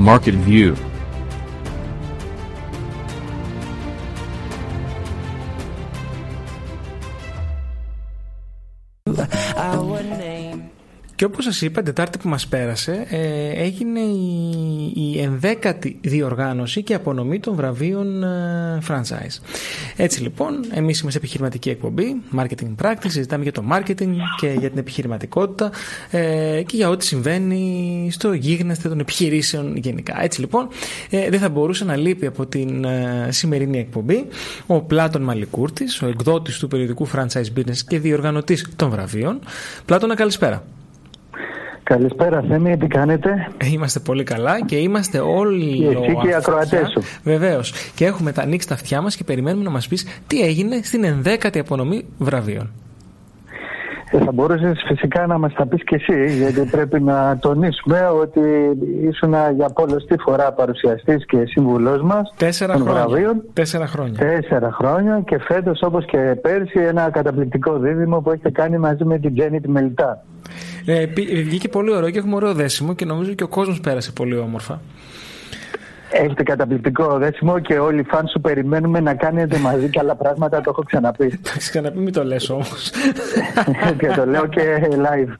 Market View Και όπως σας είπα, Τετάρτη που μας πέρασε, ε, έγινε η, η ενδέκατη διοργάνωση και απονομή των βραβείων ε, franchise. Έτσι λοιπόν, εμείς είμαστε επιχειρηματική εκπομπή, marketing practice, συζητάμε για το marketing και για την επιχειρηματικότητα ε, και για ό,τι συμβαίνει στο γίγνεσθε των επιχειρήσεων γενικά. Έτσι λοιπόν, δεν θα μπορούσε να λείπει από την σημερινή εκπομπή ο Πλάτων Μαλικούρτης, ο εκδότης του περιοδικού franchise business και διοργανωτής των βραβείων. Πλάτωνα, καλησπέρα. Καλησπέρα Θέμη, τι κάνετε; Είμαστε πολύ καλά και είμαστε όλοι Και εσύ και οι ακροατές σου. Βεβαίως. Και έχουμε τα ανοίξει τα αυτιά μας και περιμένουμε να μας πεις τι έγινε στην ενδέκατη απονομή βραβείων. Ε, θα μπορούσες φυσικά να μας τα πεις και εσύ, γιατί πρέπει να τονίσουμε ότι ήσουν για πολλωστή φορά παρουσιαστής και σύμβουλός μας Τέσσερα των χρόνια. βραβείων. Τέσσερα χρόνια. Τέσσερα χρόνια και φέτος όπως και πέρσι ένα καταπληκτικό δίδυμο που έχετε κάνει μαζί με την Τζέννη τη Μελιτά. Ε, πη- βγήκε πολύ ωραίο και έχουμε ωραίο δέσιμο και νομίζω και ο κόσμος πέρασε πολύ όμορφα. Έχετε καταπληκτικό δέσιμο και όλοι οι φαν σου περιμένουμε να κάνετε μαζί και άλλα πράγματα, το έχω ξαναπεί. Θα ξαναπεί, μην το λες όμως. και το λέω και live.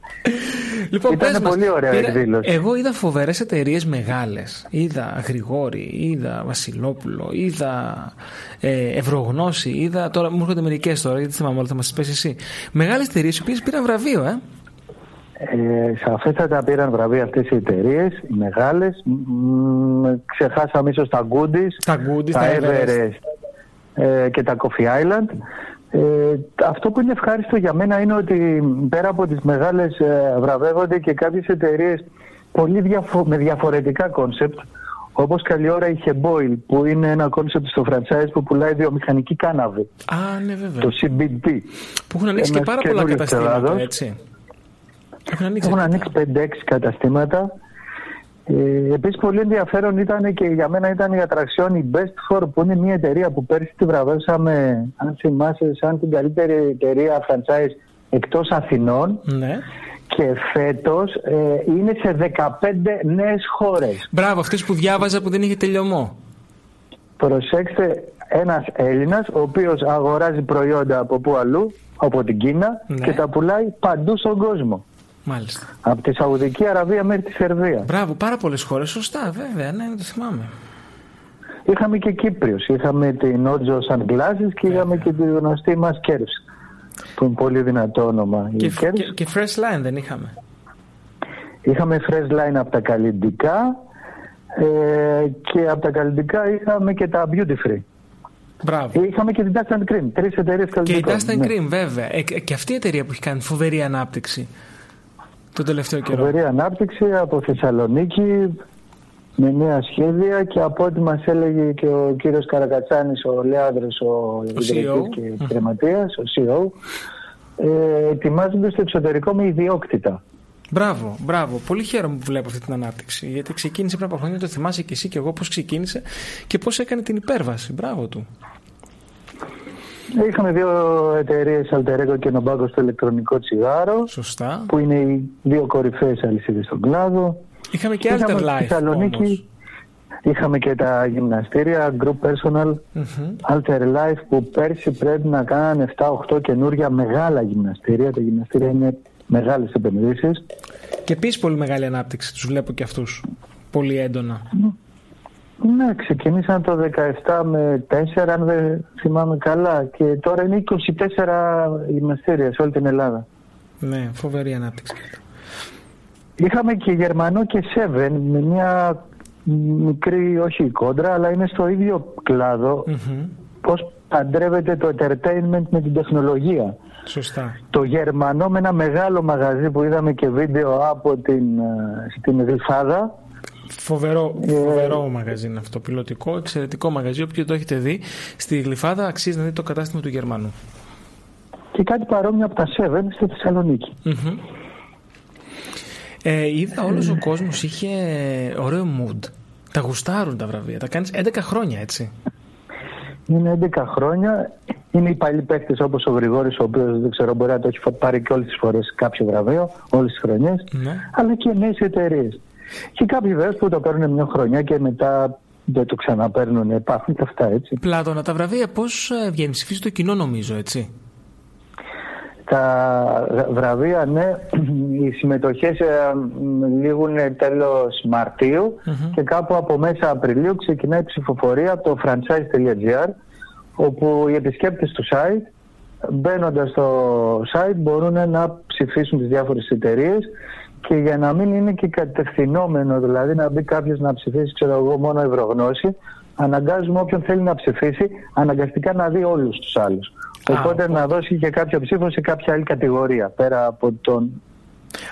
Λοιπόν, Ήταν πες μας, πολύ ωραία πήρα- εκδήλωση. Εγώ είδα φοβερές εταιρείες μεγάλες. Είδα Γρηγόρη, είδα Βασιλόπουλο, είδα ε, Ευρωγνώση, είδα. Τώρα μου έρχονται μερικές τώρα, γιατί θυμάμαι όλα, θα μας τις πέσει εσύ. Μεγάλες εταιρείες οι οποίες πήραν βραβείο, ε. Ε, σαφέστατα πήραν βραβεία αυτές οι εταιρείες, οι μεγάλες. Μ, ξεχάσαμε ίσως τα Goodies, Τα Goodies, τα τα Everest ε, και τα Coffee Island. Ε, αυτό που είναι ευχάριστο για μένα είναι ότι πέρα από τις μεγάλες ε, βραβεύονται και κάποιες εταιρείες πολύ διαφο- με διαφορετικά κόνσεπτ όπως καλή ώρα η Hempoil που είναι ένα κόνσεπτ στο franchise που πουλάει βιομηχανική κάναβη, Α, ναι, βέβαια. το CBD. Που έχουν ανοίξει και Ένας πάρα πολλά καινούριος καταστήματα, Ελλάδος. έτσι. Έχουν ανοίξει. Έχουν αρκετά. ανοίξει 5-6 καταστήματα. Ε, Επίσης, πολύ ενδιαφέρον ήταν και για μένα ήταν η ατραξιόν η Best For, που είναι μια εταιρεία που πέρσι τη βραβεύσαμε, αν θυμάσαι, σαν την καλύτερη εταιρεία franchise εκτός Αθηνών. Ναι. Και φέτος ε, είναι σε 15 νέες χώρες. Μπράβο, αυτές που διάβαζα που δεν είχε τελειωμό. Προσέξτε, ένας Έλληνας ο οποίος αγοράζει προϊόντα από πού αλλού, από την Κίνα Ναι. και τα πουλάει παντού στον κόσμο. Μάλιστα. Από τη Σαουδική Αραβία μέχρι τη Σερβία. Μπράβο, πάρα πολλές χώρες. Σωστά, βέβαια, ναι, το θυμάμαι. Είχαμε και Κύπριος, είχαμε την Ότζο Sunglasses και είχαμε και τη γνωστή μας Κέρβς που είναι πολύ δυνατό όνομα η Και, Kers. και, και fresh line δεν είχαμε. Είχαμε fresh line από τα καλλιντικά ε, και από τα καλλιντικά είχαμε και τα beauty free. Μπράβο. Ε, Είχαμε και την Dust and Cream, τρεις εταιρείες Και η καλλιντικών. Dust and ναι. Cream, βέβαια. Ε, και αυτή η εταιρεία που έχει κάνει φοβερή ανάπτυξη τον τελευταίο καιρό. Φοβερή ανάπτυξη από Θεσσαλονίκη με νέα σχέδια και από ό,τι μας έλεγε και ο κύριος Καρακατσάνης, ο Λέανδρος, ο, ιδρυτής CEO. και επιχειρηματίας, ο CEO, ε, ετοιμάζονται στο εξωτερικό με ιδιόκτητα. Μπράβο, μπράβο. Πολύ χαίρομαι που βλέπω αυτή την ανάπτυξη. Γιατί ξεκίνησε πριν από χρόνια, το θυμάσαι και εσύ και εγώ πώς ξεκίνησε και πώς έκανε την υπέρβαση. Μπράβο του. Είχαμε δύο εταιρείες Alter Ego και Nobago στο ηλεκτρονικό τσιγάρο, Σωστά. που είναι οι δύο κορυφαίες αλυσίδες στον κλάδο. Είχαμε και Είχαμε Alter στη Life. Θεσσαλονίκη, όμως. είχαμε και τα γυμναστήρια, Group Personal, Μμμ. Alter Life, που πέρσι πρέπει να κάνανε 7-8 καινούργια μεγάλα γυμναστήρια. Τα γυμναστήρια είναι μεγάλες επενδύσεις. Και επίσης πολύ μεγάλη ανάπτυξη. Τους βλέπω και αυτούς. Πολύ έντονα. Ναι, ξεκινήσαν το 17 με 4, αν δεν θυμάμαι καλά. Και τώρα είναι 24 γυμναστήρια σε όλη την Ελλάδα. Ναι, φοβερή ανάπτυξη. Είχαμε και Γερμανό και Seven με μια μικρή, όχι κόντρα, αλλά είναι στο ίδιο κλάδο. Μμμ. Πώς παντρεύεται το entertainment με την τεχνολογία. Σωστά. Το Γερμανό με ένα μεγάλο μαγαζί που είδαμε και βίντεο από την, ε, στην Γλυφάδα. Φοβερό, Ε, φοβερό μαγαζί είναι αυτό. Πιλωτικό, εξαιρετικό μαγαζί. Όποιο το έχετε δει, στη Γλυφάδα αξίζει να δει το κατάστημα του Γερμανού. Και κάτι παρόμοιο από τα Seven στη Θεσσαλονίκη. Μμμ. Ε, είδα όλος ο κόσμος είχε ωραίο mood. Τα γουστάρουν τα βραβεία. Τα κάνεις 11 χρόνια έτσι. Είναι 11 χρόνια. Είναι οι παλιοί παίκτες όπως ο Γρηγόρης, ο οποίος δεν ξέρω μπορεί να το έχει πάρει και όλες τις φορές κάποιο βραβείο, όλες τις χρονιές. Ναι. Αλλά και νέες εταιρείες. Και κάποιοι βέβαια που το παίρνουν μια χρονιά και μετά δεν το ξαναπαίρνουν. Υπάρχουν και αυτά έτσι. Πλάτωνα, τα βραβεία πώς ε, βγαίνει, ψηφίζει το κοινό νομίζω, έτσι; Τα βραβεία, ναι, οι συμμετοχές ε, λήγουν τέλος και κάπου από μέσα Απριλίου ξεκινάει η ψηφοφορία από το franchise.gr όπου οι επισκέπτες του site μπαίνοντας στο site μπορούν να ψηφίσουν τις διάφορες εταιρείες και για να μην είναι και κατευθυνόμενο, δηλαδή να μπει κάποιος να ψηφίσει, ξέρω εγώ, μόνο ευρωγνώση, αναγκάζουμε όποιον θέλει να ψηφίσει αναγκαστικά να δει όλους τους άλλους. Οπότε να δώσει και κάποιο ψήφο σε κάποια άλλη κατηγορία πέρα από τον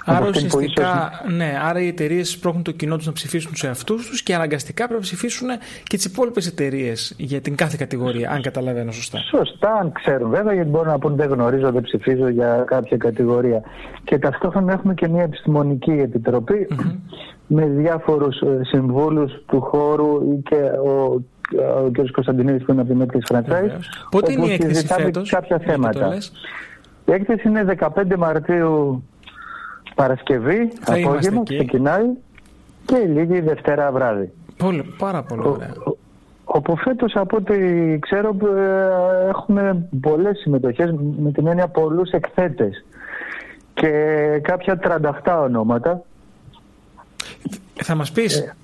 Άρα ουσιαστικά, ναι, άρα οι εταιρείες πρόχνουν το κοινό τους να ψηφίσουν τους εαυτούς τους και αναγκαστικά πρέπει να ψηφίσουν και τις υπόλοιπες εταιρείες για την κάθε κατηγορία, αν καταλαβαίνω σωστά. Σωστά, αν ξέρουν βέβαια, γιατί μπορούν να πούν δεν γνωρίζω, δεν ψηφίζω για κάποια κατηγορία. Και ταυτόχρονα έχουμε και μια επιστημονική με διάφορους ε, συμβούλους του χώρου και ο ο κ. Κωνσταντινίδης που είναι από την έκθεση Franchise. Πότε είναι η έκθεση φέτος, κάποια θέματα. Η έκθεση είναι 15 Μαρτίου Παρασκευή, Θα απόγευμα, ξεκινάει και λίγη Δευτέρα βράδυ. Πολύ, πάρα πολύ ωραία. Όπου φέτος, από ό,τι ξέρω, ε, έχουμε πολλές συμμετοχές με την έννοια πολλούς εκθέτες και κάποια 37 ονόματα. Θα μας πεις ε,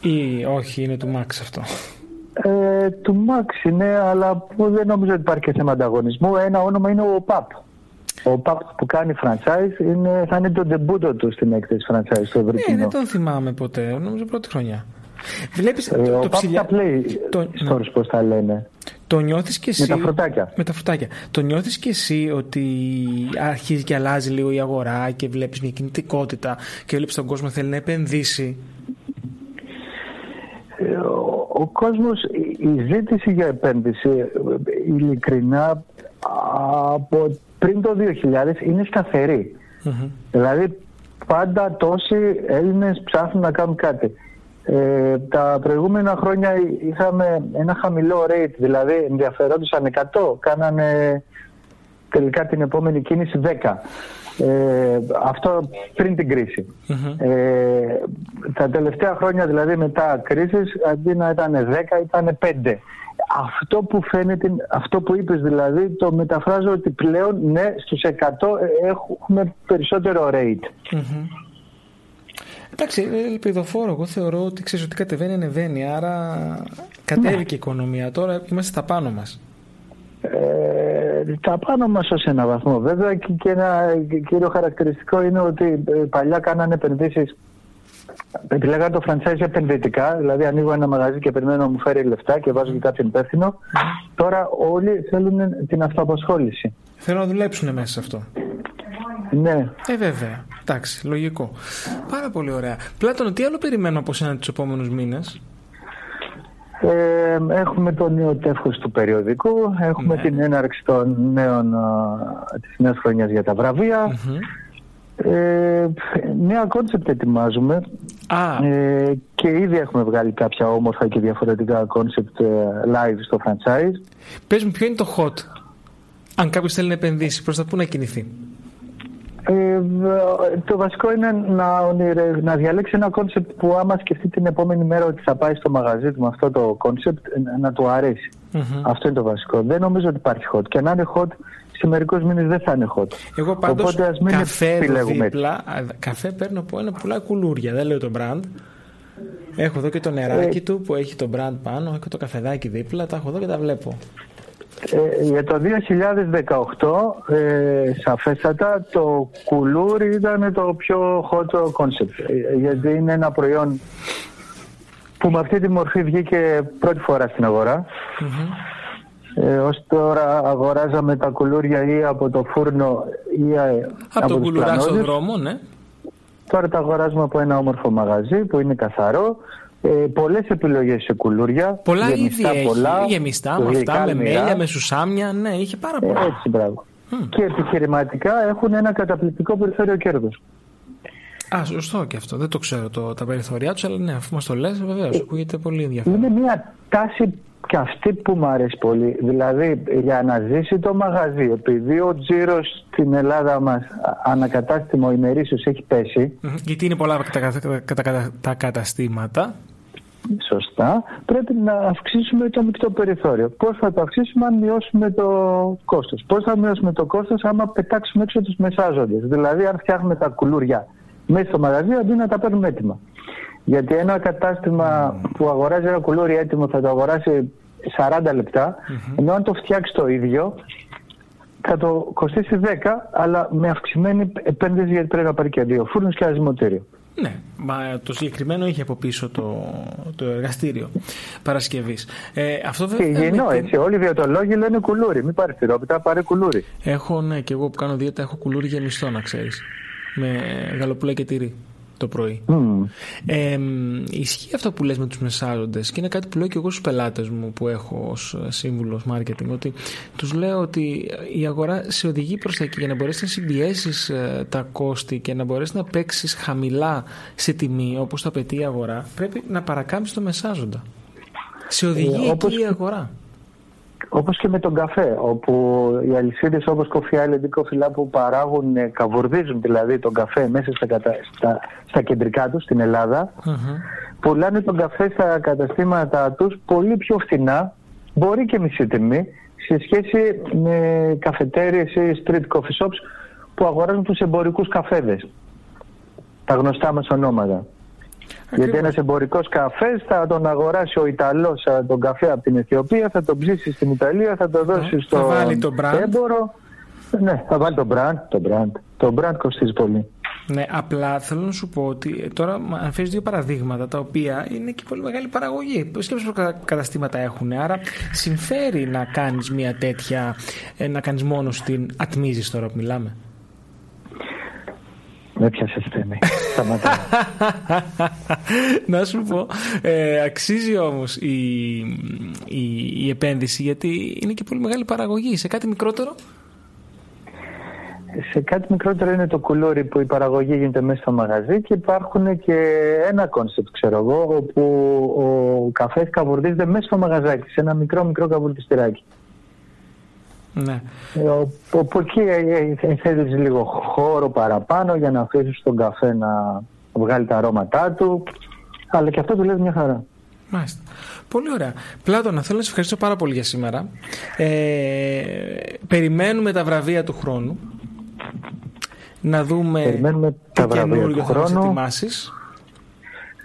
ή όχι είναι του Μάξ αυτό; Ε, του Μάξ είναι, αλλά που δεν νομίζω ότι υπάρχει και θέμα ανταγωνισμού. Ένα όνομα είναι ο ΠΑΠ. Ο ΠΑΠ που κάνει franchise είναι, θα είναι το ντεμπούτο του στην έκθεση franchise στο Ευρωπαϊκό. Ναι, δεν τον θυμάμαι ποτέ. Νομίζω πρώτη χρονιά. Βλέπεις, ε, το, ο το ψηλιά... play το... stories πώς τα λένε. Το νιώθεις και εσύ... Με τα φρουτάκια. Με τα φρουτάκια. Το νιώθεις και εσύ ότι αρχίζει και αλλάζει λίγο η αγορά και βλέπεις μια κινητικότητα και βλέπεις τον κόσμο θέλει να επενδύσει; Ο κόσμος, η ζήτηση για επένδυση ειλικρινά από πριν το 2000 είναι Δηλαδή πάντα τόσοι Έλληνες ψάχνουν να κάνουν κάτι. Ε, τα προηγούμενα χρόνια είχαμε ένα χαμηλό rate, δηλαδή ενδιαφερόντουσαν 100, κάνανε τελικά την επόμενη κίνηση 10. Ε, αυτό πριν την κριση Ε, τα τελευταία χρόνια δηλαδή μετά κρίσης αντί να ήταν 10 ήταν 5. Αυτό που φαίνεται, αυτό που είπες δηλαδή το μεταφράζω ότι πλέον ναι στους 100 έχουμε περισσότερο rate. Εντάξει, ελπιδοφόρο. Εγώ θεωρώ ότι ξέρεις ότι κατεβαίνει, ανεβαίνει. Άρα κατέβηκε η οικονομία. Τώρα είμαστε στα πάνω μας. Ε, τα πάνω μας ως ένα βαθμό. Βέβαια και, και ένα κύριο χαρακτηριστικό είναι ότι ε, παλιά κάνανε επενδύσεις Επιλέγανε το franchise επενδυτικά, δηλαδή ανοίγω ένα μαγαζί και περιμένω να μου φέρει λεφτά και βάζω και κάποιον υπεύθυνο. Τώρα όλοι θέλουν την αυτοαπασχόληση. Θέλουν να δουλέψουν μέσα σε αυτό. Ναι. Ε, βέβαια. Εντάξει, λογικό. Πάρα πολύ ωραία. Πλάτων, τι άλλο περιμένω από σένα τους επόμενους μήνες; Ε, έχουμε το νέο τεύχος του περιοδικού, έχουμε ναι. την έναρξη των νέων, της νέας χρονιάς για τα βραβεια Ε, νέα κόνσεπτ ετοιμάζουμε ε, και ήδη έχουμε βγάλει κάποια όμορφα και διαφορετικά κόνσεπτ ε, live στο franchise. Πες μου ποιο είναι το hot, αν κάποιος θέλει να επενδύσει, προς τα πού να κινηθεί; Ε, το βασικό είναι να, να διαλέξει ένα κόνσεπτ που άμα σκεφτεί την επόμενη μέρα ότι θα πάει στο μαγαζί του με αυτό το κόνσεπτ να του αρέσει. Αυτό είναι το βασικό. Δεν νομίζω ότι υπάρχει hot. Και να είναι hot σε μερικούς μήνες δεν θα είναι hot. Εγώ πάντως καφέ δίπλα, καφέ παίρνω από ένα που πουλάει κουλούρια, δεν λέω το brand. Έχω εδώ και το νεράκι ε, του που έχει το brand πάνω, έχω το καφεδάκι δίπλα, τα έχω εδώ και τα βλέπω. Ε, για το 2018 ε, σαφέστατα το κουλούρι ήταν το πιο hot concept ε, γιατί είναι ένα προϊόν που με αυτή τη μορφή βγήκε πρώτη φορά στην αγορα ε, ως τώρα αγοράζαμε τα κουλούρια ή από το φούρνο ή από, από το κουλουρά στον δρόμο, ναι. Τώρα τα αγοράζουμε από ένα όμορφο μαγαζί που είναι καθαρό ε, Πολλές επιλογές σε κουλούρια. Πολλά γεμιστά, ήδη πολλά, έχει. Γεμιστά, με αυτά, με μέλια, με σουσάμια. Ναι, είχε πάρα πολλά. Ε, έτσι, μπράβο. Και επιχειρηματικά έχουν ένα καταπληκτικό περιθώριο κέρδο. Α, σωστό και αυτό. Δεν το ξέρω το, τα περιθωριά τους, αλλά ναι, αφού μας το λες, βεβαίως. Ε, ακούγεται πολύ ενδιαφέρον. Είναι μια τάση και αυτή που μου αρέσει πολύ. Δηλαδή για να ζήσει το μαγαζί, επειδή ο τζίρος στην Ελλάδα μας ανακατάστημα ημερήσιος έχει πέσει. Γιατί είναι πολλά τα καταστήματα. Σωστά. Πρέπει να αυξήσουμε το μεικτό περιθώριο. Πώς θα το αυξήσουμε αν μειώσουμε το κόστος; Πώς θα μειώσουμε το κόστος άμα πετάξουμε έξω τους μεσάζοντες; Δηλαδή, αν φτιάχνουμε τα κουλούρια μέσα στο μαγαζί αντί να τα παίρνουμε έτοιμα. Γιατί ένα κατάστημα που αγοράζει ένα κουλούρι έτοιμο θα το αγοράσει 40 λεπτά, ενώ αν το φτιάξει το ίδιο θα το κοστίσει 10, αλλά με αυξημένη επένδυση γιατί πρέπει να πάρει και δύο φούρνους και ένα Ναι, μα το συγκεκριμένο είχε από πίσω το, το εργαστήριο Παρασκευής. Ε, αυτό βέβαια. Και έτσι. Όλοι οι βιοτολόγοι λένε κουλούρι. Μην πάρει τυρόπιτα, πάρε κουλούρι. Έχω, ναι, και εγώ που κάνω δίαιτα έχω κουλούρι γεμιστό, να ξέρεις. Με γαλοπούλα και τυρί το πρωί. Ε, ισχύει αυτό που λες με τους μεσάζοντες και είναι κάτι που λέω και εγώ στους πελάτες μου που έχω ως σύμβουλος marketing ότι τους λέω ότι η αγορά σε οδηγεί προς τα εκεί για να μπορέσεις να συμπιέσεις ε, τα κόστη και να μπορέσεις να παίξεις χαμηλά σε τιμή όπως το απαιτεί η αγορά πρέπει να παρακάμψεις το μεσάζοντα. Σε οδηγεί ε, εκεί η αγορά. Όπως και με τον καφέ, όπου οι αλυσίδες όπως Coffee Island ή Coffee που παράγουν, ε, καβουρδίζουν δηλαδή τον καφέ μέσα στα, στα, στα κεντρικά τους στην Ελλάδα, πουλάνε τον καφέ στα καταστήματα τους πολύ πιο φθηνά, μπορεί και μισή τιμή, σε σχέση με καφετέριες ή street coffee shops που αγοράζουν τους εμπορικούς καφέδες, τα γνωστά μας ονόματα. Γιατί ένας εμπορικός καφές θα τον αγοράσει ο Ιταλός τον καφέ από την Αιθιοπία, θα τον ψήσει στην Ιταλία, θα τον δώσει στο θα βάλει το brand. έμπορο. Ναι, θα βάλει το brand. Το brand, το brand κοστίζει πολύ. Ναι, απλά θέλω να σου πω ότι τώρα αναφέρεις δύο παραδείγματα τα οποία είναι και πολύ μεγάλη παραγωγή. Σκέψτε πω καταστήματα έχουν. Άρα συμφέρει να κάνεις μια τέτοια, ε, να κάνεις μόνο στην ατμίζεις τώρα που μιλάμε. Με πιάσε στέμη. Να σου πω, ε, αξίζει όμως η, η, η επένδυση γιατί είναι και πολύ μεγάλη παραγωγή. Σε κάτι μικρότερο; Σε κάτι μικρότερο είναι το κουλούρι που η παραγωγή γίνεται μέσα στο μαγαζί και υπάρχουν και ένα κόνσεπτ ξέρω εγώ όπου ο καφές καβουρδίζεται μέσα στο μαγαζάκι σε ένα μικρό μικρό καβουρδιστηράκι. Ναι. Ε, όπου εκεί ε, ε, θέλεις λίγο χώρο παραπάνω για να αφήσεις τον καφέ να βγάλει τα αρώματά του. Αλλά και αυτό δουλεύει μια χαρά. Μάλιστα. Πολύ ωραία. Πλάτωνα, θέλω να σε ευχαριστώ πάρα πολύ για σήμερα. Ε, περιμένουμε τα βραβεία του χρόνου. Να δούμε περιμένουμε τα βραβεία του χρόνου.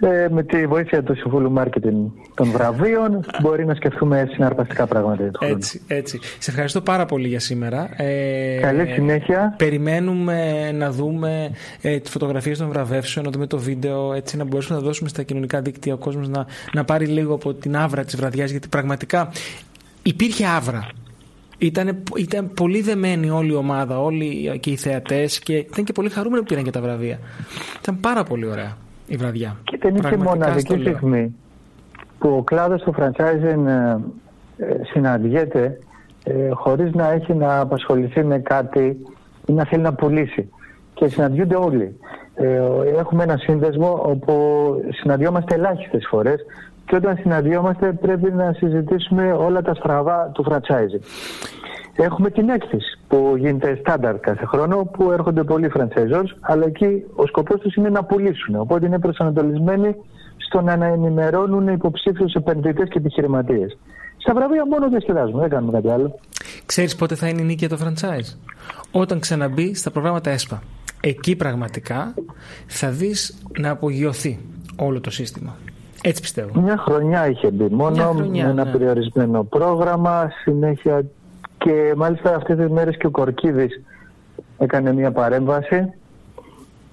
Ε, με τη βοήθεια του Συμβούλου Μάρκετινγκ των βραβείων μπορεί να σκεφτούμε συναρπαστικά πράγματα. Έτσι, έτσι. Σε ευχαριστώ πάρα πολύ για σήμερα. Ε, Καλή συνέχεια. Περιμένουμε να δούμε ε, τις φωτογραφίες των βραβεύσεων, να δούμε το βίντεο, έτσι να μπορέσουμε να δώσουμε στα κοινωνικά δίκτυα ο κόσμος να, να πάρει λίγο από την άβρα της βραδιάς, γιατί πραγματικά υπήρχε άβρα. Ήταν, ήταν πολύ δεμένη όλη η ομάδα, όλοι και οι θεατές και ήταν και πολύ χαρούμενοι που πήραν και τα βραβεία. Ήταν πάρα πολύ ωραία η βραδιά. Και δεν είναι και μοναδική στιγμή που ο κλάδος του franchising ε, ε, συναντιέται ε, χωρίς να έχει να απασχοληθεί με κάτι ή να θέλει να πουλήσει. Και συναντιούνται όλοι. Ε, έχουμε ένα σύνδεσμο όπου συναντιόμαστε ελάχιστες φορές και όταν συναντιόμαστε πρέπει να συζητήσουμε όλα τα στραβά του franchising. Έχουμε την έκθεση που γίνεται στάνταρ κάθε χρόνο που έρχονται πολλοί franchisors αλλά εκεί ο σκοπός τους είναι να πουλήσουν. Οπότε είναι προσανατολισμένοι στο να ενημερώνουν υποψήφιους επενδυτές και επιχειρηματίες. Στα βραβεία μόνο διασκεδάζουμε, δεν κάνουμε κάτι άλλο. Ξέρεις πότε θα είναι η νίκη για το franchise; Όταν ξαναμπεί στα προγράμματα ΕΣΠΑ. Εκεί πραγματικά θα δεις να απογειωθεί όλο το σύστημα. Έτσι πιστεύω. Μια χρονιά είχε μπει μόνο χρονιά, με ένα ναι. περιορισμένο πρόγραμμα. Συνέχεια και μάλιστα αυτές τις μέρες και ο Κορκίδης έκανε μια παρέμβαση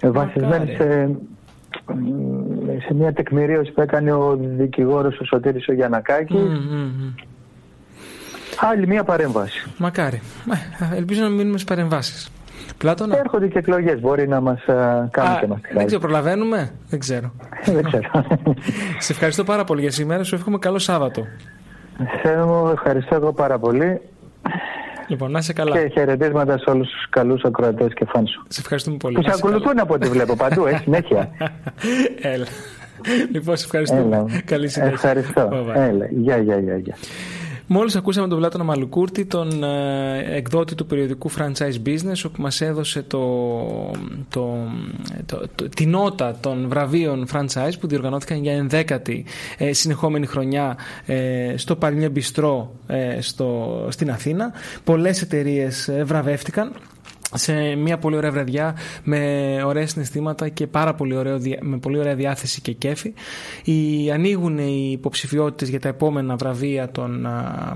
βασισμένη σε σε μια τεκμηρίωση που έκανε ο δικηγόρος ο Σωτήρης ο Γιαννακάκης άλλη μια παρέμβαση. Μακάρι. Ε, ελπίζω να μείνουμε στις παρεμβάσεις. Πλάτωνα. Έρχονται και εκλογές. Μπορεί να μας uh, κάνουν και μας Δεν ξέρω, προλαβαίνουμε; Δεν ξέρω. δεν ξέρω. Σε ευχαριστώ πάρα πολύ για σήμερα. Σου εύχομαι καλό Σάββατο. Σε μου ευχαριστώ εγώ πάρα πολύ. Λοιπόν, να είσαι καλά. Και χαιρετίσματα σε όλους τους καλούς ακροατές και φάνσου. Σε ευχαριστούμε πολύ. Που σε ακολουθούν από ό,τι βλέπω παντού, έχει συνέχεια. Έλα. λοιπόν, σε ευχαριστώ. Έλα. Καλή συνέχεια. Ευχαριστώ. Έλα. Γεια, γεια, γεια. Γεια. Μόλις ακούσαμε τον Βλάτονα Μαλουκούρτη, τον ε, εκδότη του περιοδικού Franchise Business, όπου μας έδωσε το, το, το, τη νότα των βραβείων franchise που διοργανώθηκαν για ενδέκατη ε, συνεχόμενη χρονιά ε, στο Παλιέ Μπιστρό στο, στην Αθήνα. Πολλές εταιρείες βραβεύτηκαν σε μια πολύ ωραία βραδιά με ωραία συναισθήματα και πάρα πολύ ωραίο, με πολύ ωραία διάθεση και κέφι. Οι, ανοίγουν οι υποψηφιότητες για τα επόμενα βραβεία τον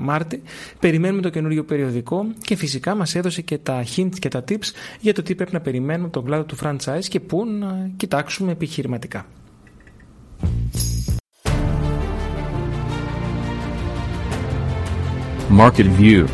Μάρτι. Περιμένουμε το καινούριο περιοδικό και φυσικά μας έδωσε και τα hints και τα tips για το τι πρέπει να περιμένουμε τον κλάδο του franchise και πού να κοιτάξουμε επιχειρηματικά. Market View